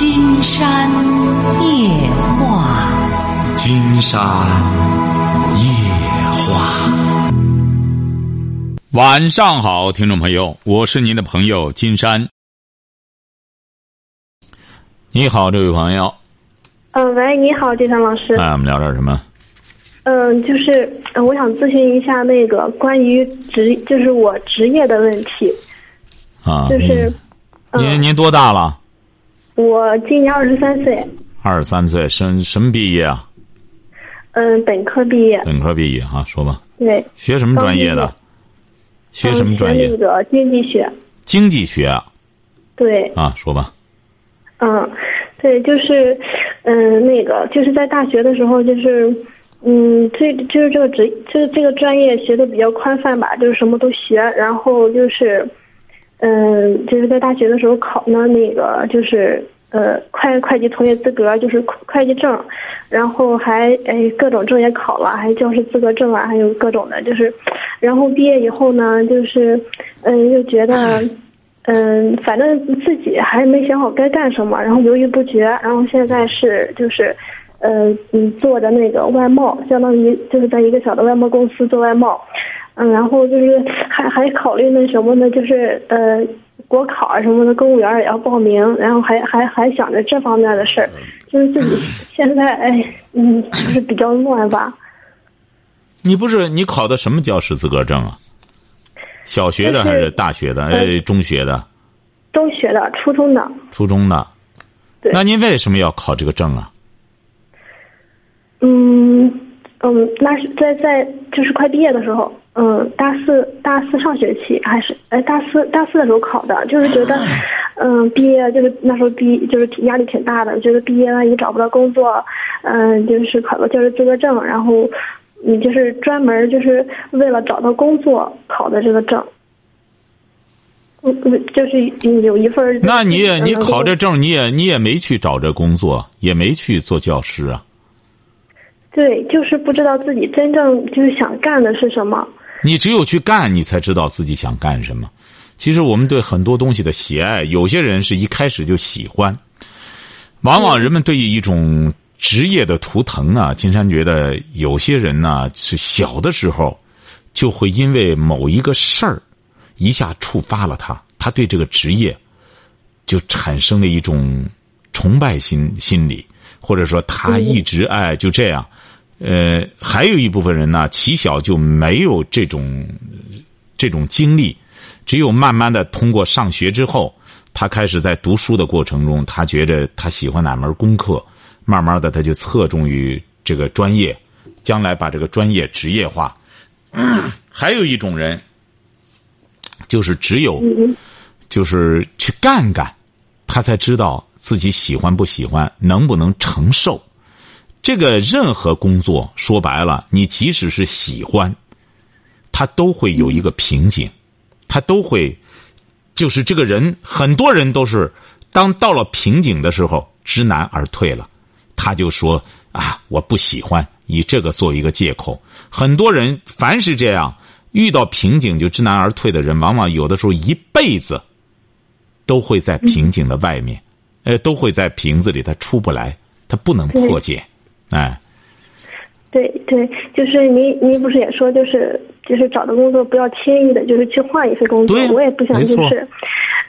金山夜话，金山夜话。晚上好，听众朋友，我是您的朋友金山。你好，这位朋友。嗯，喂，你好，金山老师。哎，我们聊点什么？嗯，就是我想咨询一下那个关于职，就是我职业的问题。啊，就是，您您多大了？我今年二十三岁。二十三岁，什什么毕业啊？嗯，本科毕业。本科毕业哈，说吧。对。学什么专业的？学什么专业？学那个经济学。经济学啊。对。啊，说吧。嗯，对，就是，嗯，那个就是在大学的时候，就是，嗯，这就是这个职，就是这个专业学的比较宽泛吧，就是什么都学，然后就是，嗯，就是在大学的时候考呢，那个就是呃会会计从业资格，就是会计证，然后还哎各种证也考了，还有教师资格证啊，还有各种的，就是，然后毕业以后呢，就是，嗯，又觉得。嗯，反正自己还没想好该干什么，然后犹豫不决，然后现在是就是，呃嗯，做的那个外贸，相当于就是在一个小的外贸公司做外贸，嗯，然后就是还还考虑那什么呢，就是呃国考啊什么的，公务员也要报名，然后还还还想着这方面的事儿，就是自己 现在哎嗯就是比较乱吧。你不是你考的什么教师资格证啊？小学的还是大学的？呃，中学的？中学的，初中的。初中的。对。那您为什么要考这个证啊？嗯嗯，那是在在就是快毕业的时候，嗯，大四大四上学期还是哎大四大四的时候考的，就是觉得，嗯，毕业就是那时候毕就是压力挺大的，觉得毕业万一找不到工作，嗯，就是考个教师资格证，然后。你就是专门就是为了找到工作考的这个证，嗯，就是有一份。那你也你考这证，你也你也没去找这工作，也没去做教师啊。对，就是不知道自己真正就是想干的是什么。你只有去干，你才知道自己想干什么。其实我们对很多东西的喜爱，有些人是一开始就喜欢，往往人们对于一种。职业的图腾啊，金山觉得有些人呢是小的时候，就会因为某一个事儿，一下触发了他，他对这个职业就产生了一种崇拜心心理，或者说他一直哎就这样。呃，还有一部分人呢，起小就没有这种这种经历，只有慢慢的通过上学之后，他开始在读书的过程中，他觉得他喜欢哪门功课。慢慢的，他就侧重于这个专业，将来把这个专业职业化。还有一种人，就是只有，就是去干干，他才知道自己喜欢不喜欢，能不能承受。这个任何工作，说白了，你即使是喜欢，他都会有一个瓶颈，他都会，就是这个人，很多人都是当到了瓶颈的时候，知难而退了。他就说啊，我不喜欢以这个作为一个借口。很多人凡是这样遇到瓶颈就知难而退的人，往往有的时候一辈子都会在瓶颈的外面，呃，都会在瓶子里，他出不来，他不能破解，哎。对对，就是您您不是也说，就是就是找的工作不要轻易的，就是去换一份工作。我也不想就是，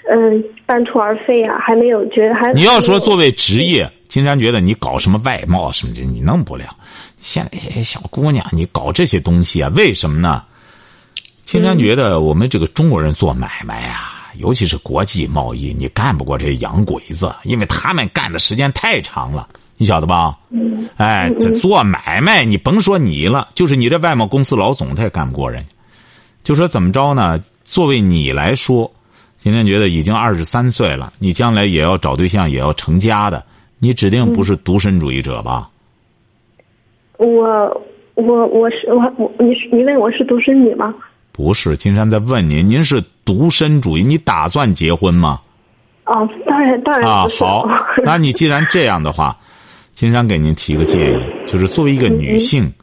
嗯，半途而废啊，还没有觉得还。你要说作为职业，金山觉得你搞什么外贸什么的，你弄不了。现在小姑娘，你搞这些东西啊？为什么呢？金山觉得我们这个中国人做买卖啊，尤其是国际贸易，你干不过这洋鬼子，因为他们干的时间太长了。你晓得吧？嗯，哎，这做买卖，你甭说你了，就是你这外贸公司老总，他也干不过人。就说怎么着呢？作为你来说，今天觉得已经二十三岁了，你将来也要找对象，也要成家的，你指定不是独身主义者吧？我我我是我我你你问我是独生女吗？不是，金山在问您，您是独身主义，你打算结婚吗？哦，当然当然啊，好，那你既然这样的话。金山给您提个建议，就是作为一个女性，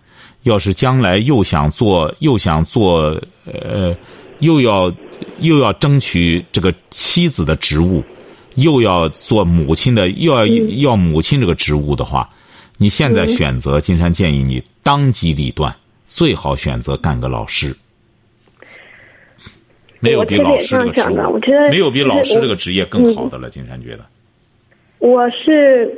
要是将来又想做又想做呃，又要又要争取这个妻子的职务，又要做母亲的，又要要母亲这个职务的话，你现在选择，金山建议你当机立断，最好选择干个老师。没有比老师这个职务，没有比老师这个职业更好的了。金山觉得，我是，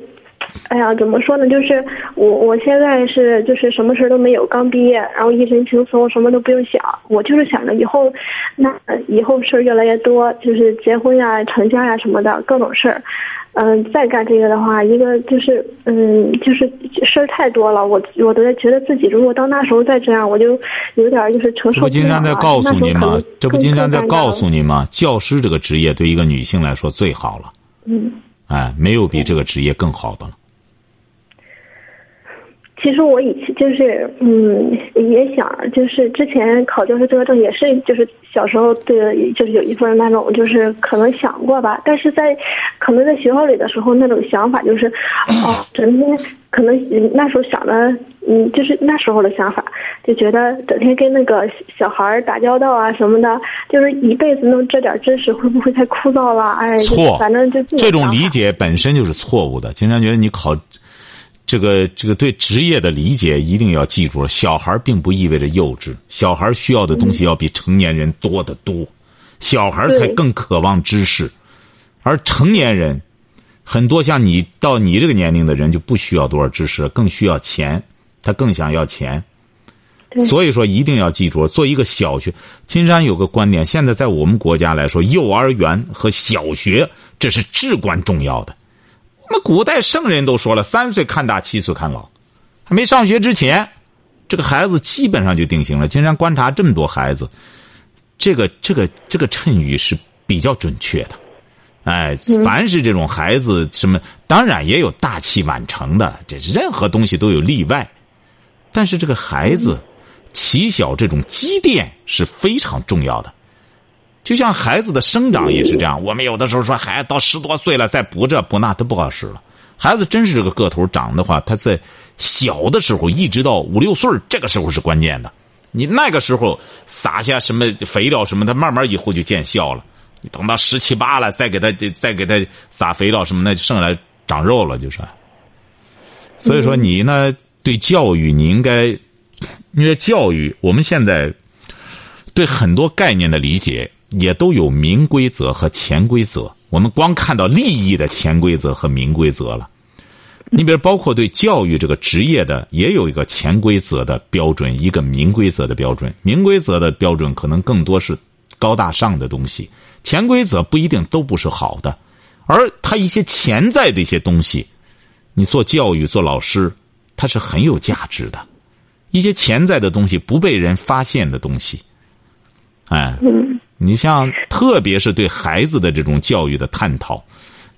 哎呀，怎么说呢？就是我我现在是就是什么事都没有，刚毕业，然后一身轻松，什么都不用想。我就是想着以后，那以后事儿越来越多，就是结婚呀、成家呀什么的各种事儿。嗯，再干这个的话，一个就是，嗯，就是事儿太多了。我我都觉得自己如果到那时候再这样，我就有点就是承受不了。这不金山在告诉你吗？这不金山在告诉你吗？教师这个职业对一个女性来说最好了。嗯。哎，没有比这个职业更好的了。其实我以前就是，嗯，也想就是之前考教师资格证也是，就是小时候对，就是有一份那种，就是可能想过吧。但是在可能在学校里的时候，那种想法就是，哦，整天可能那时候想的，嗯，就是那时候的想法，就觉得整天跟那个小孩打交道啊什么的，就是一辈子弄这点知识会不会太枯燥了？哎，错，反正就这种理解本身就是错误的。经常觉得你考。这个这个对职业的理解一定要记住，小孩并不意味着幼稚，小孩需要的东西要比成年人多得多，小孩才更渴望知识，而成年人很多像你到你这个年龄的人就不需要多少知识，更需要钱，他更想要钱，所以说一定要记住，做一个小学。金山有个观点，现在在我们国家来说，幼儿园和小学这是至关重要的。那么古代圣人都说了，三岁看大，七岁看老。还没上学之前，这个孩子基本上就定型了。金山观察这么多孩子，这个这个这个谶语是比较准确的。哎，凡是这种孩子，什么当然也有大器晚成的，这是任何东西都有例外。但是这个孩子，起小这种积淀是非常重要的。就像孩子的生长也是这样，我们有的时候说，孩子到十多岁了再补这补那，他不好使了。孩子真是这个个头长的话，他在小的时候一直到五六岁这个时候是关键的。你那个时候撒下什么肥料什么，他慢慢以后就见效了。你等到十七八了，再给他再给他撒肥料什么，那就剩下来长肉了，就是。所以说，你呢对教育，你应该，因为教育我们现在对很多概念的理解。也都有明规则和潜规则，我们光看到利益的潜规则和明规则了。你比如包括对教育这个职业的，也有一个潜规则的标准，一个明规则的标准。明规则的标准可能更多是高大上的东西，潜规则不一定都不是好的。而它一些潜在的一些东西，你做教育做老师，它是很有价值的。一些潜在的东西不被人发现的东西，哎。你像，特别是对孩子的这种教育的探讨，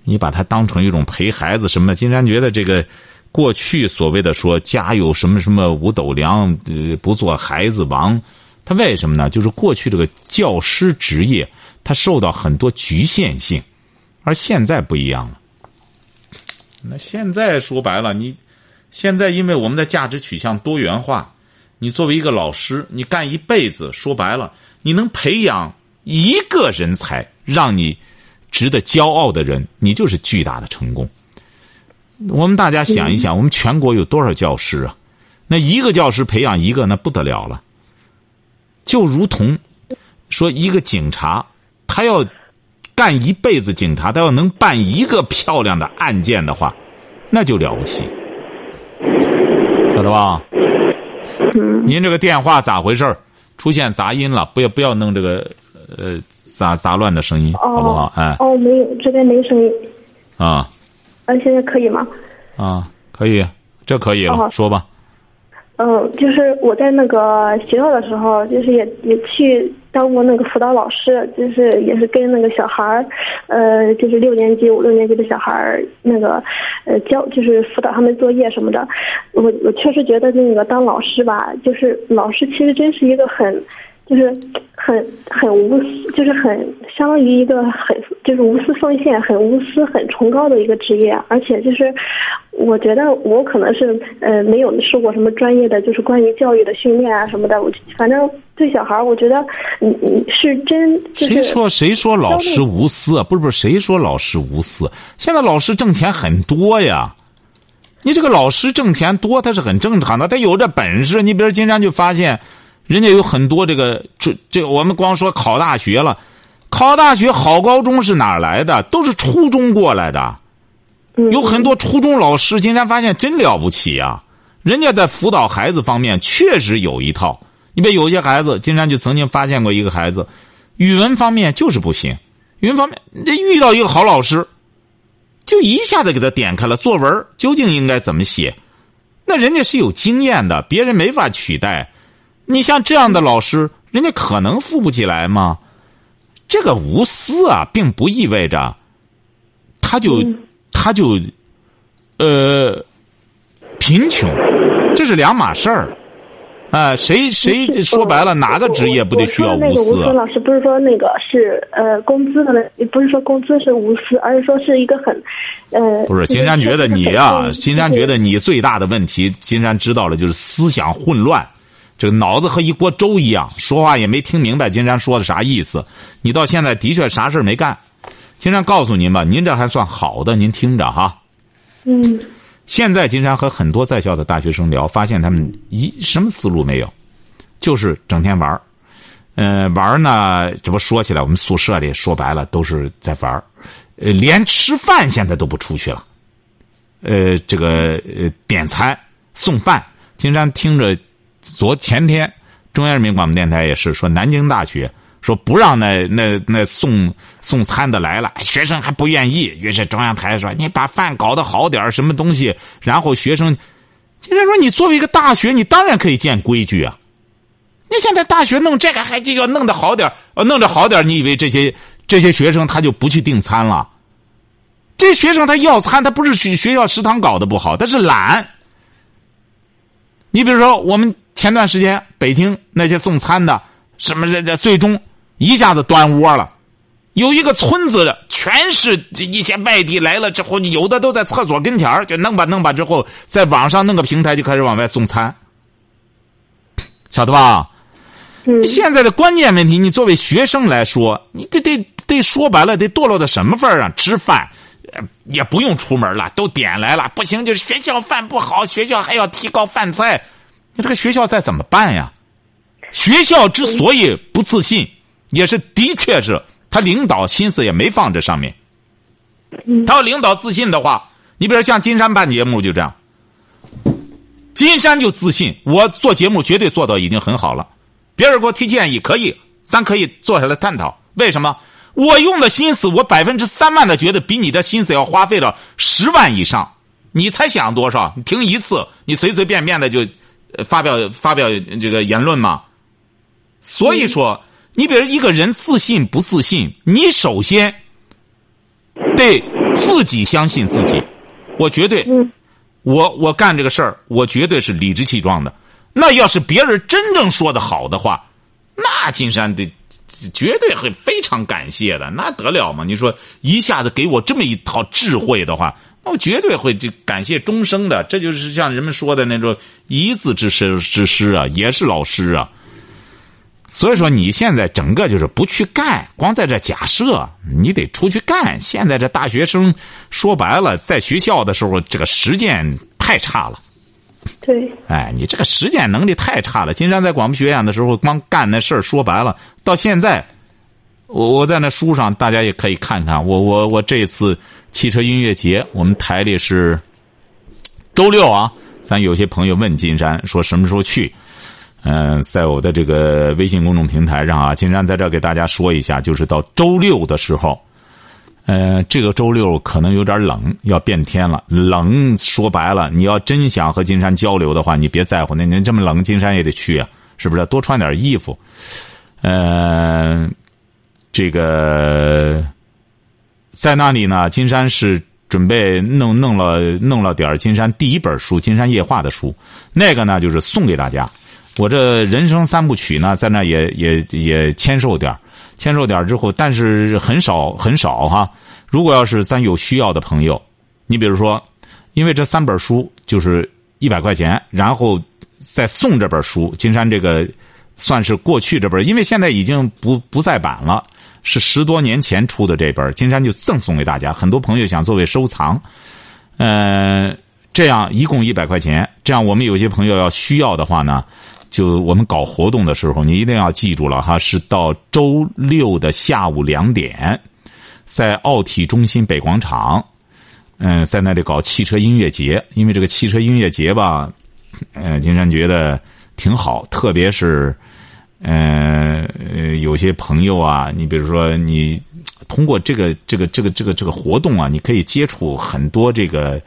你把它当成一种陪孩子什么？金山觉得这个，过去所谓的说家有什么什么五斗粮，呃，不做孩子王，他为什么呢？就是过去这个教师职业，他受到很多局限性，而现在不一样了。那现在说白了，你现在因为我们的价值取向多元化，你作为一个老师，你干一辈子，说白了，你能培养。一个人才让你值得骄傲的人，你就是巨大的成功。我们大家想一想，我们全国有多少教师啊？那一个教师培养一个，那不得了了。就如同说，一个警察，他要干一辈子警察，他要能办一个漂亮的案件的话，那就了不起。晓得吧？您这个电话咋回事出现杂音了，不要不要弄这个。呃，杂杂乱的声音，好不好？哎，哦，没有，这边没声音。啊，啊，现在可以吗？啊，可以，这可以了，说吧。嗯，就是我在那个学校的时候，就是也也去当过那个辅导老师，就是也是跟那个小孩儿，呃，就是六年级、五六年级的小孩儿，那个呃教，就是辅导他们作业什么的。我我确实觉得那个当老师吧，就是老师其实真是一个很。就是很很无私，就是很相当于一个很就是无私奉献、很无私、很崇高的一个职业，而且就是我觉得我可能是呃没有受过什么专业的，就是关于教育的训练啊什么的。我反正对小孩儿，我觉得嗯嗯是真。谁说谁说老师无私啊？不是不是，谁说老师无私？现在老师挣钱很多呀。你这个老师挣钱多，他是很正常的，他有这本事。你比如金山就发现，人家有很多这个这这，我们光说考大学了，考大学好高中是哪来的？都是初中过来的，有很多初中老师。金山发现真了不起呀，人家在辅导孩子方面确实有一套。你别有些孩子，金山就曾经发现过一个孩子，语文方面就是不行，语文方面这遇到一个好老师。就一下子给他点开了作文，究竟应该怎么写？那人家是有经验的，别人没法取代。你像这样的老师，人家可能富不起来吗？这个无私啊，并不意味着他就他就呃贫穷，这是两码事儿。啊，谁谁说白了，哪个职业不得需要无私？那个吴老师不是说那个是呃工资的，不是说工资是无私，而是说是一个很呃。不是，金山觉得你呀，金山觉得你最大的问题，金山知道了，就是思想混乱，这个脑子和一锅粥一样，说话也没听明白金山说的啥意思。你到现在的确啥事没干，金山告诉您吧，您这还算好的，您听着哈。嗯。现在金山和很多在校的大学生聊，发现他们一什么思路没有，就是整天玩儿。呃，玩儿呢，这不说起来，我们宿舍里说白了都是在玩儿，呃，连吃饭现在都不出去了。呃，这个呃点餐送饭，金山听着，昨前天中央人民广播电台也是说南京大学。说不让那那那送送餐的来了，学生还不愿意。于是中央台说：“你把饭搞得好点什么东西？”然后学生，就是说：“你作为一个大学，你当然可以建规矩啊。你现在大学弄这个，还就要弄得好点呃，弄得好点你以为这些这些学生他就不去订餐了？这学生他要餐，他不是学学校食堂搞得不好，他是懒。你比如说，我们前段时间北京那些送餐的，什么这这最终。一下子端窝了，有一个村子的全是这一些外地来了之后，有的都在厕所跟前就弄吧弄吧，之后在网上弄个平台就开始往外送餐，晓得吧？嗯。现在的关键问题，你作为学生来说，你得得得说白了，得堕落到什么份儿上？吃饭也不用出门了，都点来了，不行，就是学校饭不好，学校还要提高饭菜，你这个学校再怎么办呀？学校之所以不自信。也是，的确是他领导心思也没放这上面。他要领导自信的话，你比如像金山办节目就这样，金山就自信，我做节目绝对做到已经很好了。别人给我提建议，可以，咱可以坐下来探讨。为什么？我用的心思，我百分之三万的觉得比你的心思要花费了十万以上。你才想多少？你听一次，你随随便便的就发表发表这个言论嘛？所以说。你比如一个人自信不自信，你首先得自己相信自己。我绝对，我我干这个事儿，我绝对是理直气壮的。那要是别人真正说的好的话，那金山得绝对会非常感谢的。那得了吗？你说一下子给我这么一套智慧的话，那我绝对会就感谢终生的。这就是像人们说的那种一字之师之师啊，也是老师啊。所以说，你现在整个就是不去干，光在这假设，你得出去干。现在这大学生说白了，在学校的时候，这个实践太差了。对。哎，你这个实践能力太差了。金山在广播学院的时候，光干那事儿，说白了，到现在，我我在那书上，大家也可以看看。我我我这次汽车音乐节，我们台里是周六啊。咱有些朋友问金山说什么时候去。嗯，在我的这个微信公众平台上啊，金山在这给大家说一下，就是到周六的时候，呃，这个周六可能有点冷，要变天了。冷说白了，你要真想和金山交流的话，你别在乎，那您这么冷，金山也得去啊，是不是？多穿点衣服。嗯，这个在那里呢，金山是准备弄弄了弄了点金山第一本书《金山夜话》的书，那个呢就是送给大家。我这人生三部曲呢，在那也也也签售点签售点之后，但是很少很少哈。如果要是咱有需要的朋友，你比如说，因为这三本书就是一百块钱，然后再送这本书。金山这个算是过去这本，因为现在已经不不再版了，是十多年前出的这本，金山就赠送给大家。很多朋友想作为收藏，呃，这样一共一百块钱。这样我们有些朋友要需要的话呢，就我们搞活动的时候，你一定要记住了哈，是到周六的下午两点，在奥体中心北广场。嗯，在那里搞汽车音乐节，因为这个汽车音乐节吧，嗯，金山觉得挺好，特别是，嗯，有些朋友啊，你比如说你通过这个这个这个这个这个活动啊，你可以接触很多这个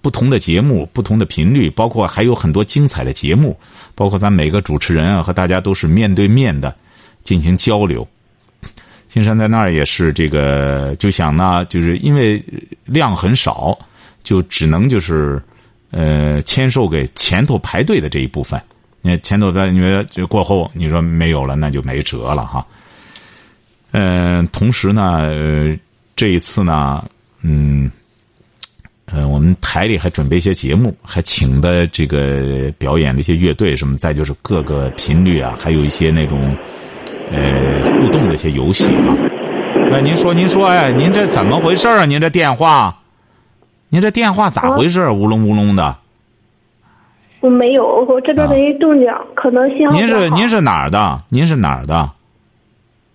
不同的节目、不同的频率，包括还有很多精彩的节目，包括咱每个主持人啊和大家都是面对面的进行交流。金山在那儿也是这个，就想呢，就是因为量很少，就只能就是呃签售给前头排队的这一部分。你前头的，你说就过后，你说没有了，那就没辙了哈。嗯，同时呢，这一次呢，嗯，呃，我们台里还准备一些节目，还请的这个表演的一些乐队什么，再就是各个频率啊，还有一些那种。呃，互动的一些游戏啊。哎，您说，您说，哎，您这怎么回事啊？您这电话，您这电话咋回事？乌隆乌隆的。我没有，我这边的一动静，可能信号您是您是哪儿的？您是哪儿的？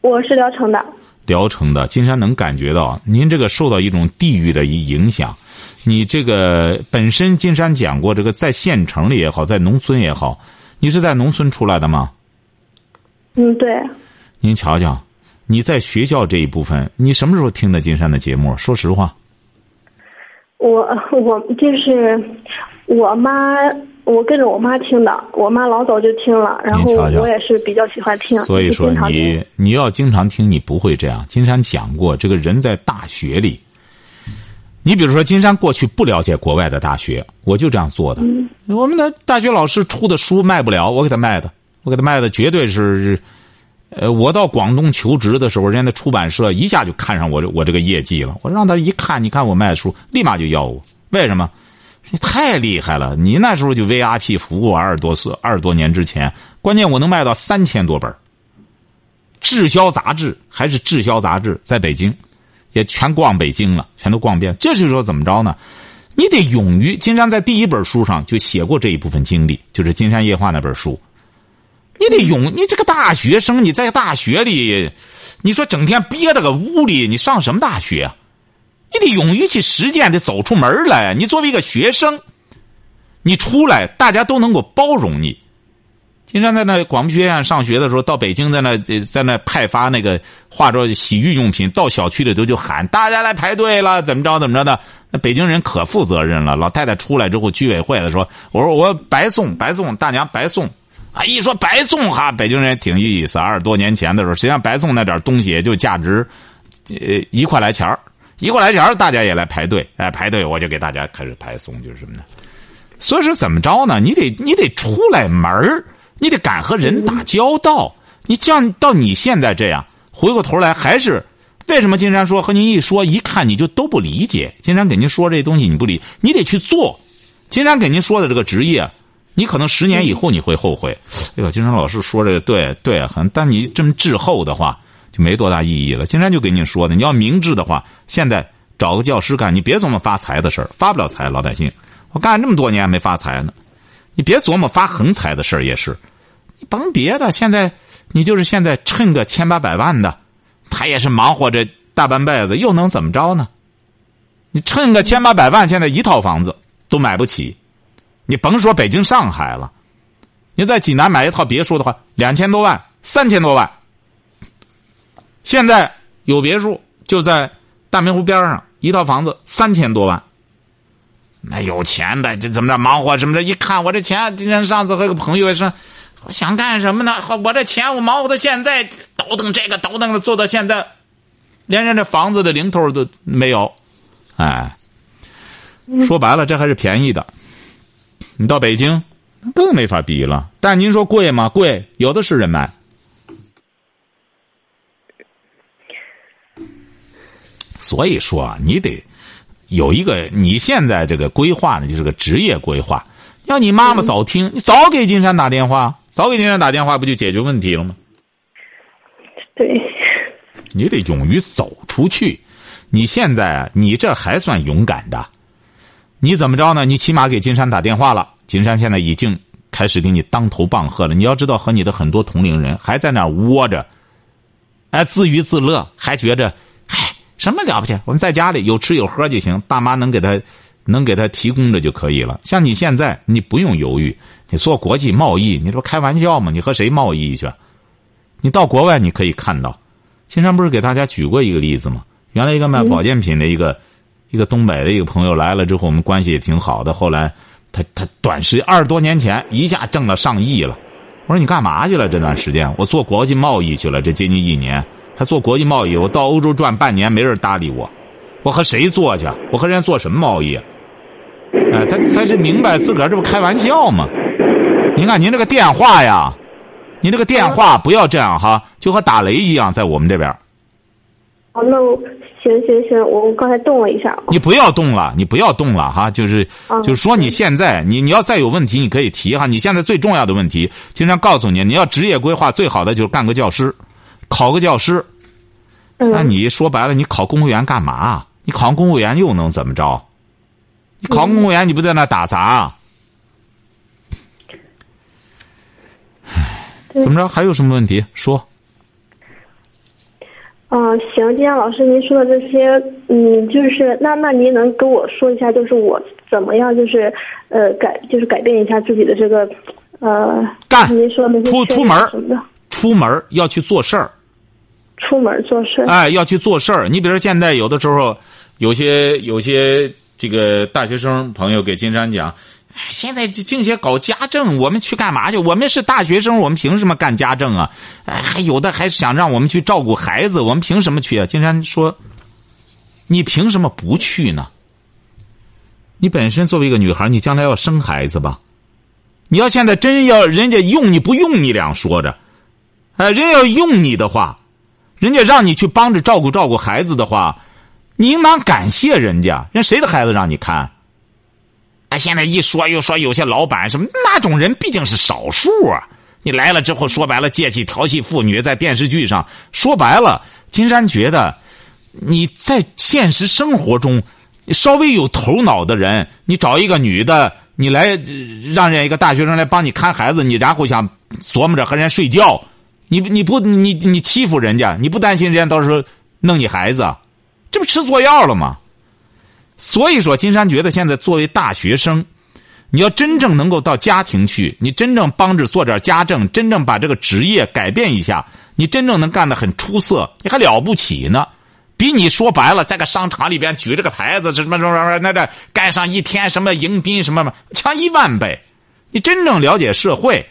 我是聊城的。聊城的，金山能感觉到您这个受到一种地域的一影响。你这个本身，金山讲过，这个在县城里也好，在农村也好，你是在农村出来的吗？嗯，对。您瞧瞧，你在学校这一部分，你什么时候听的金山的节目？说实话，我我就是我妈，我跟着我妈听的。我妈老早就听了，然后我也是比较喜欢听。所以说，你你要经常听，你不会这样。金山讲过，这个人在大学里，你比如说，金山过去不了解国外的大学，我就这样做的。我们的大学老师出的书卖不了，我给他卖的，我给他卖的绝对是。呃，我到广东求职的时候，人家的出版社一下就看上我这我这个业绩了。我让他一看，你看我卖的书，立马就要我。为什么？你太厉害了！你那时候就 VIP 服务二十多岁，二十多年之前，关键我能卖到三千多本滞销杂志还是滞销杂志，在北京，也全逛北京了，全都逛遍。这就是说怎么着呢？你得勇于。金山在第一本书上就写过这一部分经历，就是《金山夜话》那本书。你得勇，你这个大学生，你在大学里，你说整天憋在个屋里，你上什么大学啊？你得勇于去实践，得走出门来。你作为一个学生，你出来，大家都能够包容你。经常在那广播学院上学的时候，到北京在那在那派发那个化妆洗浴用品，到小区里头就喊大家来排队了，怎么着怎么着的。那北京人可负责任了。老太太出来之后，居委会的说：“我说我白送白送，大娘白送。”啊，一说白送哈，北京人挺有意思。二十多年前的时候，实际上白送那点东西也就价值，呃，一块来钱一过来钱大家也来排队，哎，排队我就给大家开始派送，就是什么呢？所以说怎么着呢？你得你得出来门你得敢和人打交道。你像到你现在这样，回过头来还是为什么金山说和您一说，一看你就都不理解。金山给您说这东西你不理，你得去做。金山给您说的这个职业。你可能十年以后你会后悔，哎呦，金山老师说这个对对很，但你这么滞后的话就没多大意义了。金山就给你说的，你要明智的话，现在找个教师干，你别琢磨发财的事儿，发不了财，老百姓，我干这么多年没发财呢，你别琢磨发横财的事儿也是，你甭别的，现在你就是现在趁个千八百万的，他也是忙活这大半辈子，又能怎么着呢？你趁个千八百万，现在一套房子都买不起。你甭说北京、上海了，你在济南买一套别墅的话，两千多万、三千多万。现在有别墅就在大明湖边上，一套房子三千多万。那有钱的这怎么着忙活什么的？一看我这钱，今天上次和个朋友说，想干什么呢？我这钱我忙活到现在，倒腾这个倒腾的做到现在，连人这房子的零头都没有。哎，说白了，这还是便宜的。你到北京，更没法比了。但您说贵吗？贵，有的是人买。所以说啊，你得有一个你现在这个规划呢，就是个职业规划。要你妈妈早听，你早给金山打电话，早给金山打电话，不就解决问题了吗？对，你得勇于走出去。你现在你这还算勇敢的，你怎么着呢？你起码给金山打电话了，金山现在已经开始给你当头棒喝了。你要知道，和你的很多同龄人还在那儿窝着，哎，自娱自乐，还觉着，嗨，什么了不起？我们在家里有吃有喝就行，爸妈能给他，能给他提供着就可以了。像你现在，你不用犹豫，你做国际贸易，你这不开玩笑吗？你和谁贸易去？你到国外你可以看到，金山不是给大家举过一个例子吗？原来一个卖保健品的一个，一个东北的一个朋友来了之后，我们关系也挺好的。后来，他他短时二十多年前一下挣了上亿了。我说你干嘛去了？这段时间我做国际贸易去了，这接近一年还做国际贸易。我到欧洲转半年，没人搭理我。我和谁做去？我和人家做什么贸易？哎，他他是明白自个儿这不开玩笑吗？您看您这个电话呀，您这个电话不要这样哈，就和打雷一样，在我们这边。哦，那我。行行行，我我刚才动了一下。你不要动了，你不要动了哈，就是就是说你现在你你要再有问题你可以提哈。你现在最重要的问题，经常告诉你，你要职业规划最好的就是干个教师，考个教师。那你说白了，你考公务员干嘛？你考上公务员又能怎么着？你考公务员你不在那打杂？唉，怎么着？还有什么问题说？嗯，行，金阳老师，您说的这些，嗯，就是那那您能跟我说一下，就是我怎么样，就是呃改，就是改变一下自己的这个呃，干，您说的出出门出门要去做事儿，出门做事，哎，要去做事儿。你比如现在有的时候，有些有些这个大学生朋友给金山讲。现在净些搞家政，我们去干嘛去？我们是大学生，我们凭什么干家政啊？哎，还有的还想让我们去照顾孩子，我们凭什么去啊？金山说：“你凭什么不去呢？你本身作为一个女孩，你将来要生孩子吧？你要现在真要人家用你不用你俩说着，哎，人要用你的话，人家让你去帮着照顾照顾孩子的话，你应当感谢人家。人谁的孩子让你看？”啊现在一说又说有些老板什么那种人毕竟是少数啊！你来了之后说白了借机调戏妇女，在电视剧上说白了，金山觉得你在现实生活中稍微有头脑的人，你找一个女的，你来让人家一个大学生来帮你看孩子，你然后想琢磨着和人家睡觉，你你不你你欺负人家，你不担心人家到时候弄你孩子，这不吃错药了吗？所以说，金山觉得现在作为大学生，你要真正能够到家庭去，你真正帮着做点家政，真正把这个职业改变一下，你真正能干得很出色，你还了不起呢。比你说白了，在个商场里边举着个牌子，什么什么什么，那这干上一天什么迎宾什么什么，强一万倍。你真正了解社会，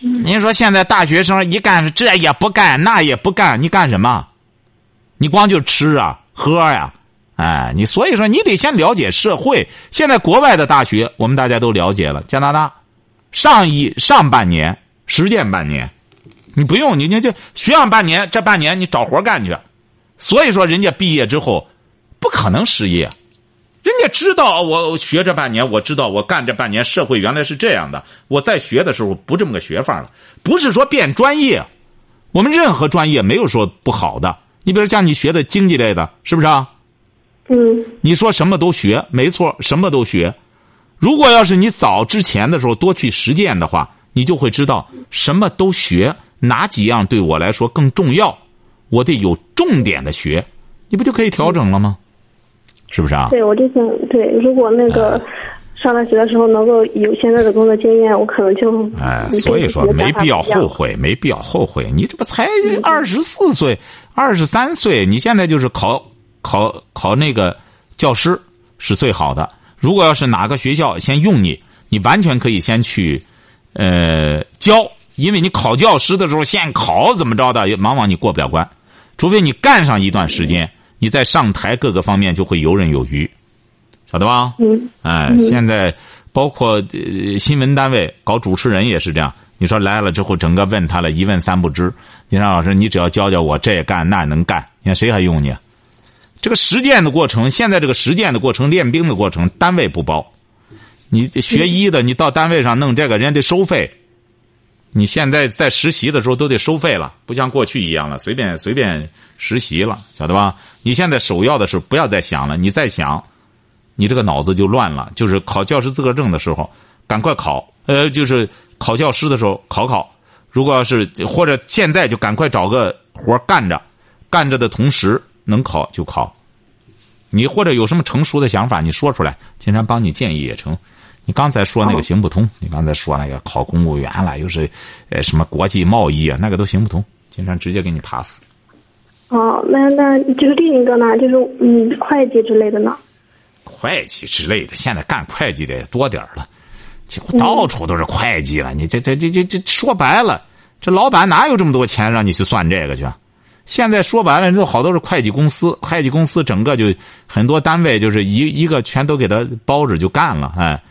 您说现在大学生一干这也不干，那也不干，你干什么？你光就吃啊，喝呀。哎，你所以说你得先了解社会。现在国外的大学，我们大家都了解了。加拿大，上一上半年实践半年，你不用你你就学上半年，这半年你找活干去。所以说，人家毕业之后不可能失业，人家知道我学这半年，我知道我干这半年，社会原来是这样的。我在学的时候不这么个学法了，不是说变专业，我们任何专业没有说不好的。你比如像你学的经济类的，是不是啊？嗯，你说什么都学，没错，什么都学。如果要是你早之前的时候多去实践的话，你就会知道什么都学，哪几样对我来说更重要，我得有重点的学，你不就可以调整了吗？是不是啊？对，我就想对，如果那个上大学的时候能够有现在的工作经验，我可能就哎，所以说没必要后悔，没必要后悔。你这不才二十四岁、二十三岁，你现在就是考。考考那个教师是最好的。如果要是哪个学校先用你，你完全可以先去，呃，教。因为你考教师的时候，现考怎么着的，往往你过不了关。除非你干上一段时间，你在上台，各个方面就会游刃有余，晓得吧？嗯。哎，现在包括新闻单位搞主持人也是这样。你说来了之后，整个问他了一问三不知。你让老师，你只要教教我，这也干那能干，你看谁还用你？这个实践的过程，现在这个实践的过程，练兵的过程，单位不包。你学医的，你到单位上弄这个，人家得收费。你现在在实习的时候都得收费了，不像过去一样了，随便随便实习了，晓得吧？你现在首要的是不要再想了，你再想，你这个脑子就乱了。就是考教师资格证的时候，赶快考。呃，就是考教师的时候考考。如果要是或者现在就赶快找个活干着，干着的同时能考就考。你或者有什么成熟的想法，你说出来，金山帮你建议也成。你刚才说那个行不通，你刚才说那个考公务员了，又是呃什么国际贸易啊，那个都行不通。金山直接给你 pass。哦，那那就是另一个呢，就是嗯会计之类的呢。会计之类的，现在干会计的多点了，几乎到处都是会计了。你这这这这这说白了，这老板哪有这么多钱让你去算这个去？现在说白了，这好多是会计公司，会计公司整个就很多单位就是一一个全都给他包着就干了，哎。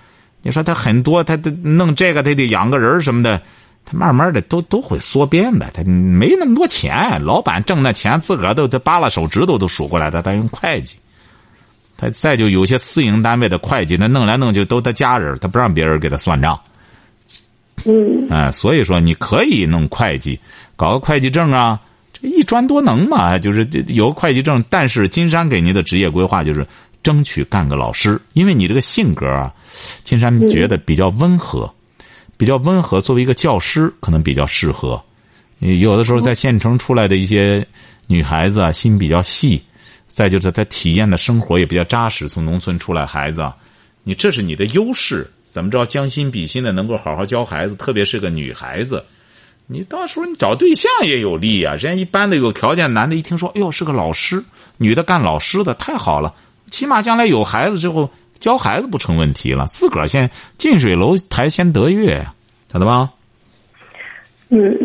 你说他很多，他他弄这个，他得养个人什么的，他慢慢的都都会缩编的。他没那么多钱，老板挣那钱自个儿都他扒拉手指头都数过来的，他用会计。他再就有些私营单位的会计，那弄来弄去都他家人，他不让别人给他算账。嗯。哎，所以说你可以弄会计，搞个会计证啊，这一专多能嘛，就是有个会计证。但是金山给您的职业规划就是。争取干个老师，因为你这个性格啊，金山觉得比较温和，比较温和。作为一个教师，可能比较适合。有的时候在县城出来的一些女孩子啊，心比较细，再就是她体验的生活也比较扎实。从农村出来孩子，你这是你的优势。怎么着将心比心的，能够好好教孩子，特别是个女孩子，你到时候你找对象也有利啊。人家一般的有条件男的，一听说，哎呦是个老师，女的干老师的，太好了。起码将来有孩子之后教孩子不成问题了，自个儿先近水楼台先得月呀，晓得吧？嗯，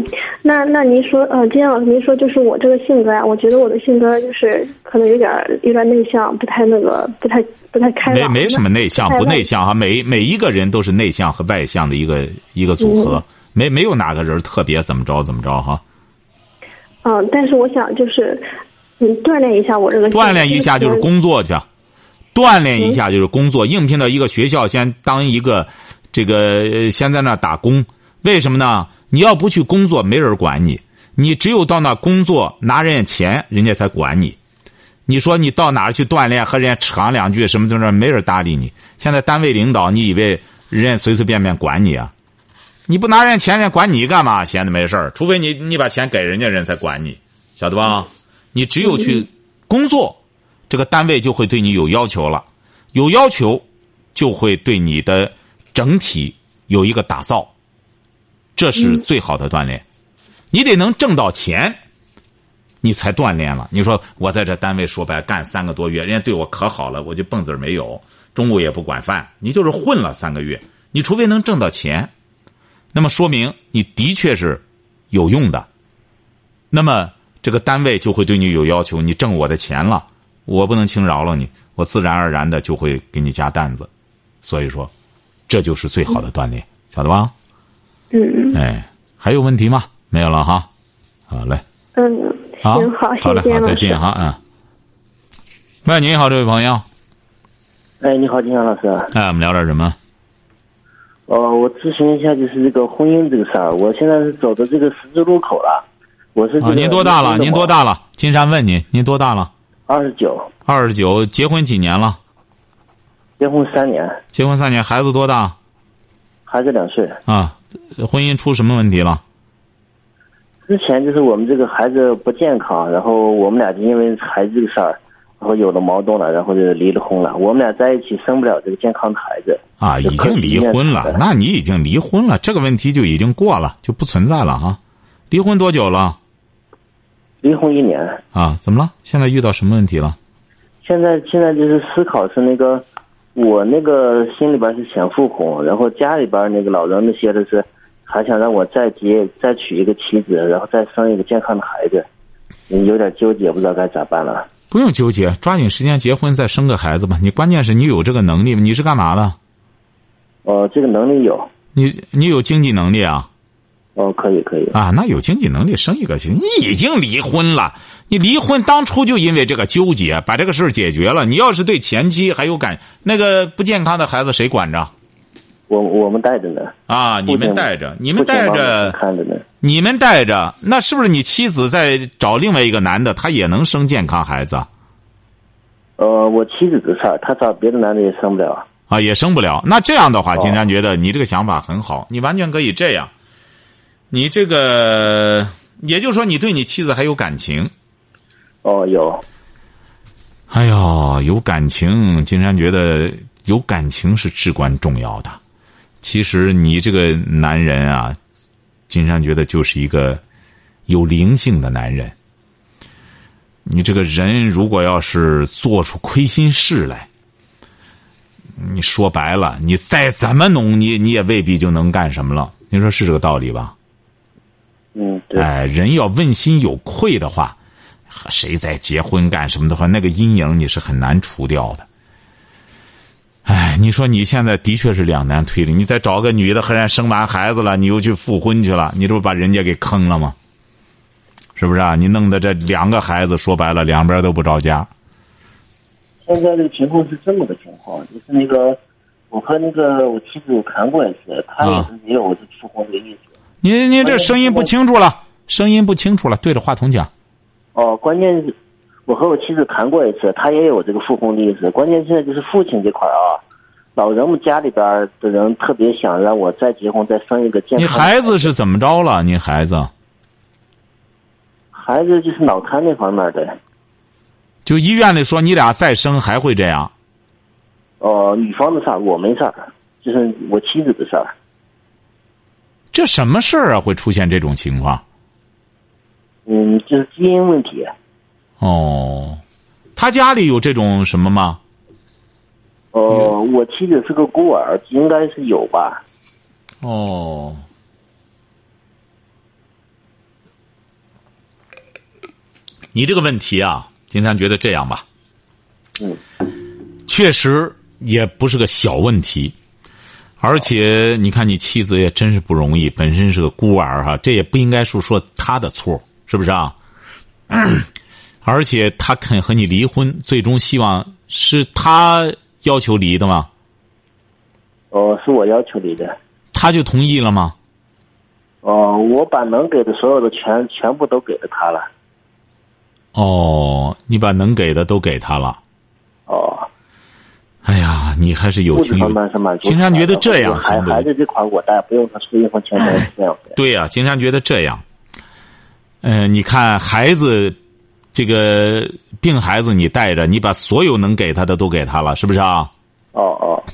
那那您说，呃，金老师，您说就是我这个性格啊，我觉得我的性格就是可能有点有点内向，不太那个，不太不太开朗。没没什么内向不内向哈，每每一个人都是内向和外向的一个一个组合，没没有哪个人特别怎么着怎么着哈。嗯，但是我想就是嗯锻炼一下我这个锻炼一下就是工作去。锻炼一下就是工作，应聘到一个学校，先当一个，这个先在那打工。为什么呢？你要不去工作，没人管你。你只有到那工作，拿人家钱，人家才管你。你说你到哪儿去锻炼，和人家扯两句什么什么，没人搭理你。现在单位领导，你以为人家随随便便管你啊？你不拿人家钱，人家管你干嘛？闲的没事儿，除非你你把钱给人家，人才管你，晓得吧？你只有去工作。这个单位就会对你有要求了，有要求，就会对你的整体有一个打造，这是最好的锻炼。你得能挣到钱，你才锻炼了。你说我在这单位说白干三个多月，人家对我可好了，我就蹦子没有，中午也不管饭，你就是混了三个月。你除非能挣到钱，那么说明你的确是有用的。那么这个单位就会对你有要求，你挣我的钱了。我不能轻饶了你，我自然而然的就会给你加担子，所以说，这就是最好的锻炼，晓得吧？嗯。哎，还有问题吗？没有了哈。好嘞。嗯。好。好，好嘞，好，再见哈，嗯。喂，你好，这位朋友。哎，你好，金阳老师。哎，我们聊点什么？哦，我咨询一下，就是这个婚姻这个事儿。我现在是走到这个十字路口了。我是。啊，您多大了？您多大了？金山问您，您多大了？二十九，二十九，结婚几年了？结婚三年。结婚三年，孩子多大？孩子两岁。啊，婚姻出什么问题了？之前就是我们这个孩子不健康，然后我们俩就因为孩子这个事儿，然后有了矛盾了，然后就离了婚了。我们俩在一起生不了这个健康的孩子。啊，已经离婚了？那你已经离婚了，这个问题就已经过了，就不存在了哈。离婚多久了？离婚一年啊？怎么了？现在遇到什么问题了？现在现在就是思考是那个，我那个心里边是想复婚，然后家里边那个老人那些的是，还想让我再结再娶一个妻子，然后再生一个健康的孩子，有点纠结，不知道该咋办了。不用纠结，抓紧时间结婚再生个孩子吧。你关键是你有这个能力吗？你是干嘛的？哦，这个能力有。你你有经济能力啊？哦，可以可以。啊，那有经济能力生一个行。你已经离婚了，你离婚当初就因为这个纠结，把这个事儿解决了。你要是对前妻还有感，那个不健康的孩子谁管着？我我们带着呢。啊，你们带着，你们带着看着呢。你们带着，那是不是你妻子在找另外一个男的，他也能生健康孩子？呃，我妻子的事儿，他找别的男的也生不了。啊，也生不了。那这样的话，金山觉得你这个想法很好，你完全可以这样。你这个，也就是说，你对你妻子还有感情？哦，有。哎呦，有感情，金山觉得有感情是至关重要的。其实你这个男人啊，金山觉得就是一个有灵性的男人。你这个人如果要是做出亏心事来，你说白了，你再怎么弄，你你也未必就能干什么了。你说是这个道理吧？嗯，对。哎，人要问心有愧的话，和谁在结婚干什么的话，那个阴影你是很难除掉的。哎，你说你现在的确是两难推理。你再找个女的和人生完孩子了，你又去复婚去了，你这不把人家给坑了吗？是不是啊？你弄的这两个孩子，说白了两边都不着家。现在这个情况是这么个情况，就是那个我和那个我妻子有谈过一次，他也是没有这复婚的意思。您您这声音不清楚了，声音不清楚了，对着话筒讲。哦，关键是，我和我妻子谈过一次，他也有这个复婚的意思。关键现在就是父亲这块啊，老人们家里边的人特别想让我再结婚，再生一个健康。你孩子是怎么着了？你孩子？孩子就是脑瘫那方面的。就医院里说你俩再生还会这样？哦，女方的事儿我没事儿，就是我妻子的事儿。这什么事儿啊？会出现这种情况？嗯，就是基因问题。哦，他家里有这种什么吗？哦，我妻子是个孤儿，应该是有吧。哦，你这个问题啊，金山觉得这样吧。嗯，确实也不是个小问题。而且你看，你妻子也真是不容易，本身是个孤儿哈，这也不应该是说他的错，是不是啊？而且他肯和你离婚，最终希望是他要求离的吗？哦，是我要求离的。他就同意了吗？哦，我把能给的所有的全全部都给了他了。哦，你把能给的都给他了。哦。哎呀，你还是有情有。金山觉得这样行不？孩子这块我带，不用他出一分钱这样。对呀，金山觉得这样。嗯，你看孩子，这个病孩子你带着，你把所有能给他的都给他了，是不是啊？哦哦。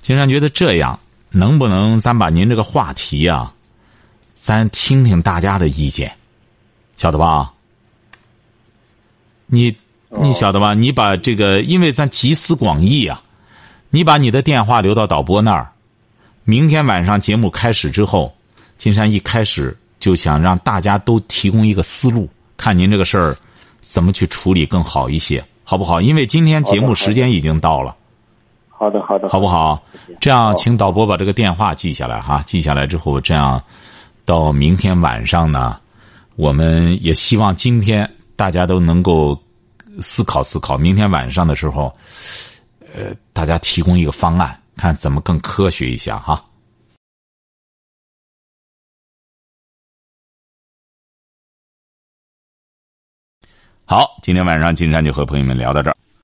金山觉得这样，能不能咱把您这个话题呀，咱听听大家的意见，晓得吧？你。你晓得吧？你把这个，因为咱集思广益啊，你把你的电话留到导播那儿。明天晚上节目开始之后，金山一开始就想让大家都提供一个思路，看您这个事儿怎么去处理更好一些，好不好？因为今天节目时间已经到了。好的，好的，好不好？这样，请导播把这个电话记下来哈。记下来之后，这样到明天晚上呢，我们也希望今天大家都能够。思考思考，明天晚上的时候，呃，大家提供一个方案，看怎么更科学一下哈。好，今天晚上金山就和朋友们聊到这儿。